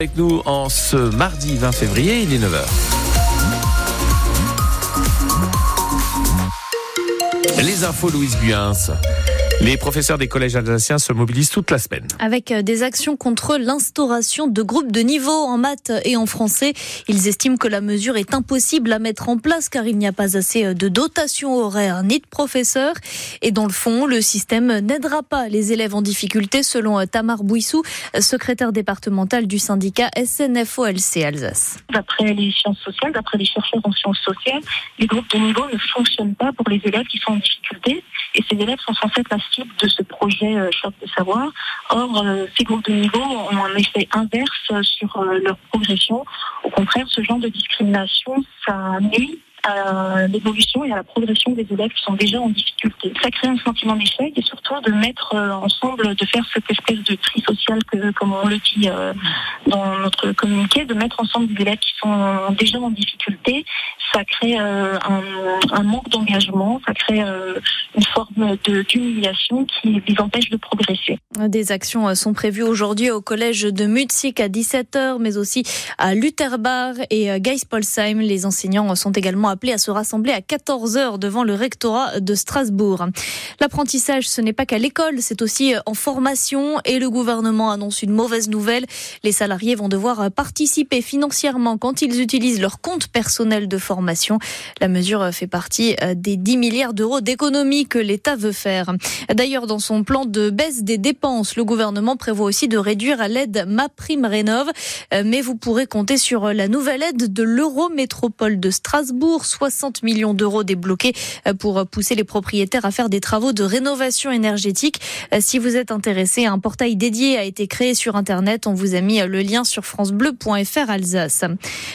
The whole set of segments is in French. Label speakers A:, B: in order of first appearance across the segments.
A: Avec nous en ce mardi 20 février, il est 9h. Les infos Louise Guyens. Les professeurs des collèges alsaciens se mobilisent toute la semaine.
B: Avec euh, des actions contre l'instauration de groupes de niveau en maths et en français, ils estiment que la mesure est impossible à mettre en place car il n'y a pas assez euh, de dotation horaire ni de professeurs. Et dans le fond, le système n'aidera pas les élèves en difficulté selon euh, Tamar Bouissou, secrétaire départementale du syndicat SNFOLC Alsace.
C: D'après les sciences sociales, d'après les chercheurs en sciences sociales, les groupes de niveau ne fonctionnent pas pour les élèves qui sont en difficulté et ces élèves sont censés être la de ce projet euh, Choc de savoir. Or, euh, ces groupes de niveau ont un effet inverse sur euh, leur progression. Au contraire, ce genre de discrimination, ça nuit à l'évolution et à la progression des élèves qui sont déjà en difficulté. Ça crée un sentiment d'échec et surtout de mettre ensemble, de faire cette espèce de tri social que, comme on le dit dans notre communiqué, de mettre ensemble des élèves qui sont déjà en difficulté. Ça crée un, un, manque d'engagement, ça crée une forme d'humiliation qui les empêche de progresser.
B: Des actions sont prévues aujourd'hui au collège de Mutzig à 17h, mais aussi à Lutherbar et Geispolsheim. Les enseignants sont également appelés à se rassembler à 14h devant le rectorat de Strasbourg. L'apprentissage, ce n'est pas qu'à l'école, c'est aussi en formation et le gouvernement annonce une mauvaise nouvelle. Les salariés vont devoir participer financièrement quand ils utilisent leur compte personnel de formation. La mesure fait partie des 10 milliards d'euros d'économies que l'État veut faire. D'ailleurs, dans son plan de baisse des dépenses, le gouvernement prévoit aussi de réduire à l'aide Ma Prime Rénov. Mais vous pourrez compter sur la nouvelle aide de l'Eurométropole de Strasbourg, 60 millions d'euros débloqués pour pousser les propriétaires à faire des travaux de rénovation énergétique. Si vous êtes intéressé, un portail dédié a été créé sur Internet. On vous a mis le lien sur francebleu.fr Alsace.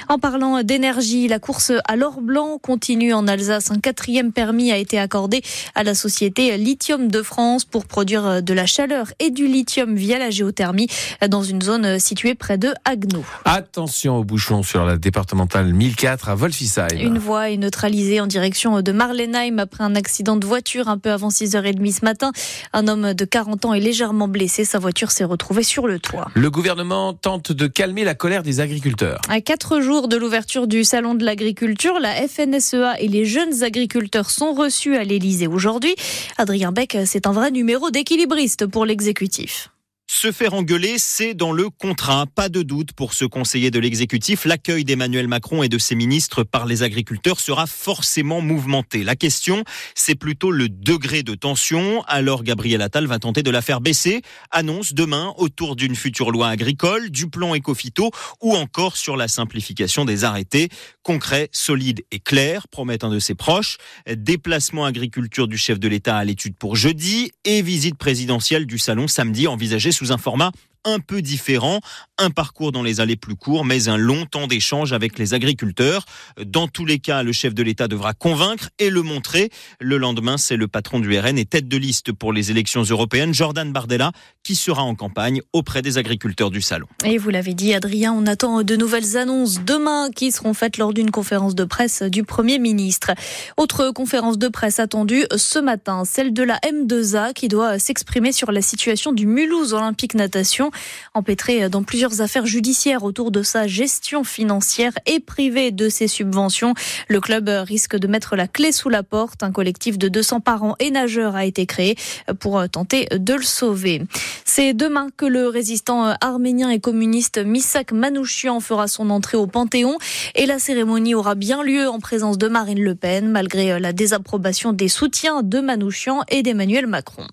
B: En parlant d'énergie, la course à l'or blanc continue en Alsace. Un quatrième permis a été accordé à la société Lithium de France pour produire de la chaleur et du lithium via la géothermie dans une zone située près de Agno.
A: Attention aux bouchons sur la départementale 1004 à Wolfisheim.
B: Une voie est neutralisée en direction de Marlenheim après un accident de voiture un peu avant 6h30 ce matin. Un homme de 40 ans est légèrement blessé. Sa voiture s'est retrouvée sur le toit.
A: Le gouvernement tente de calmer la colère des agriculteurs.
B: À quatre jours de l'ouverture du salon de l'agriculture, la FNSEA et les jeunes agriculteurs sont reçus à l'Elysée aujourd'hui. Adrien Beck, c'est un vrai numéro d'équilibriste pour l'exécutif.
D: Se faire engueuler, c'est dans le contrat. Pas de doute pour ce conseiller de l'exécutif. L'accueil d'Emmanuel Macron et de ses ministres par les agriculteurs sera forcément mouvementé. La question, c'est plutôt le degré de tension. Alors Gabriel Attal va tenter de la faire baisser. Annonce demain autour d'une future loi agricole, du plan éco-phyto ou encore sur la simplification des arrêtés. Concret, solide et clair, promettent un de ses proches. Déplacement agriculture du chef de l'État à l'étude pour jeudi et visite présidentielle du salon samedi envisagée sous un format un peu différent, un parcours dans les allées plus courts, mais un long temps d'échange avec les agriculteurs. Dans tous les cas, le chef de l'État devra convaincre et le montrer. Le lendemain, c'est le patron du RN et tête de liste pour les élections européennes, Jordan Bardella, qui sera en campagne auprès des agriculteurs du salon.
B: Et vous l'avez dit, Adrien, on attend de nouvelles annonces demain qui seront faites lors d'une conférence de presse du Premier ministre. Autre conférence de presse attendue ce matin, celle de la M2A qui doit s'exprimer sur la situation du Mulhouse Olympique Natation. Empêtré dans plusieurs affaires judiciaires autour de sa gestion financière et privée de ses subventions, le club risque de mettre la clé sous la porte. Un collectif de 200 parents et nageurs a été créé pour tenter de le sauver. C'est demain que le résistant arménien et communiste Misak Manouchian fera son entrée au Panthéon et la cérémonie aura bien lieu en présence de Marine Le Pen malgré la désapprobation des soutiens de Manouchian et d'Emmanuel Macron.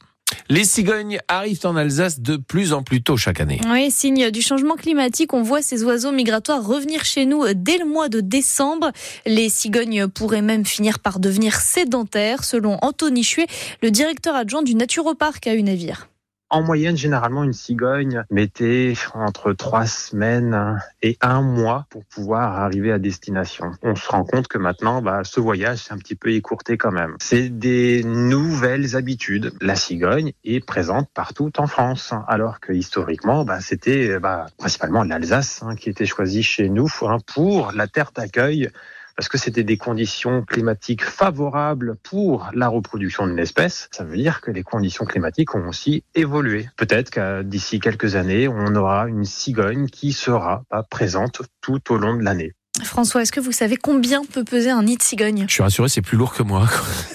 A: Les cigognes arrivent en Alsace de plus en plus tôt chaque année.
B: Oui, signe du changement climatique, on voit ces oiseaux migratoires revenir chez nous dès le mois de décembre. Les cigognes pourraient même finir par devenir sédentaires, selon Anthony Chuet, le directeur adjoint du Naturopark à Unavir.
E: En moyenne, généralement, une cigogne mettait entre trois semaines et un mois pour pouvoir arriver à destination. On se rend compte que maintenant, bah, ce voyage s'est un petit peu écourté quand même. C'est des nouvelles habitudes. La cigogne est présente partout en France, alors que historiquement, bah, c'était bah, principalement l'Alsace hein, qui était choisie chez nous hein, pour la terre d'accueil parce que c'était des conditions climatiques favorables pour la reproduction d'une espèce. Ça veut dire que les conditions climatiques ont aussi évolué. Peut-être qu'à d'ici quelques années, on aura une cigogne qui sera pas présente tout au long de l'année.
B: François, est-ce que vous savez combien peut peser un nid de cigogne?
A: Je suis rassuré, c'est plus lourd que moi.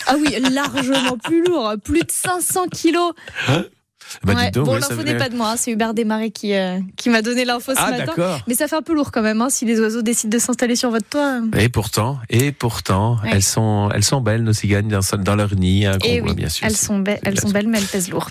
B: Ah oui, largement plus lourd, plus de 500 kilos.
A: Bah,
B: Ouais.
A: dites donc,
B: bon,
A: ouais,
B: l'info
A: venait-
B: n'est pas de moi, hein, c'est Hubert Desmarais qui, euh, qui m'a donné l'info ce
A: Ah
B: matin. Mais ça fait un peu lourd quand même, hein, si les oiseaux décident de s'installer sur votre toit.
A: Et pourtant, et pourtant,
B: Ouais.
A: elles sont, elles sont belles nos cigognes dans, dans leur nid, hein,
B: Et
A: voit,
B: oui,
A: bien sûr.
B: elles sont, be- elles
A: bien
B: sont
A: sûr.
B: belles, mais elles pèsent lourd.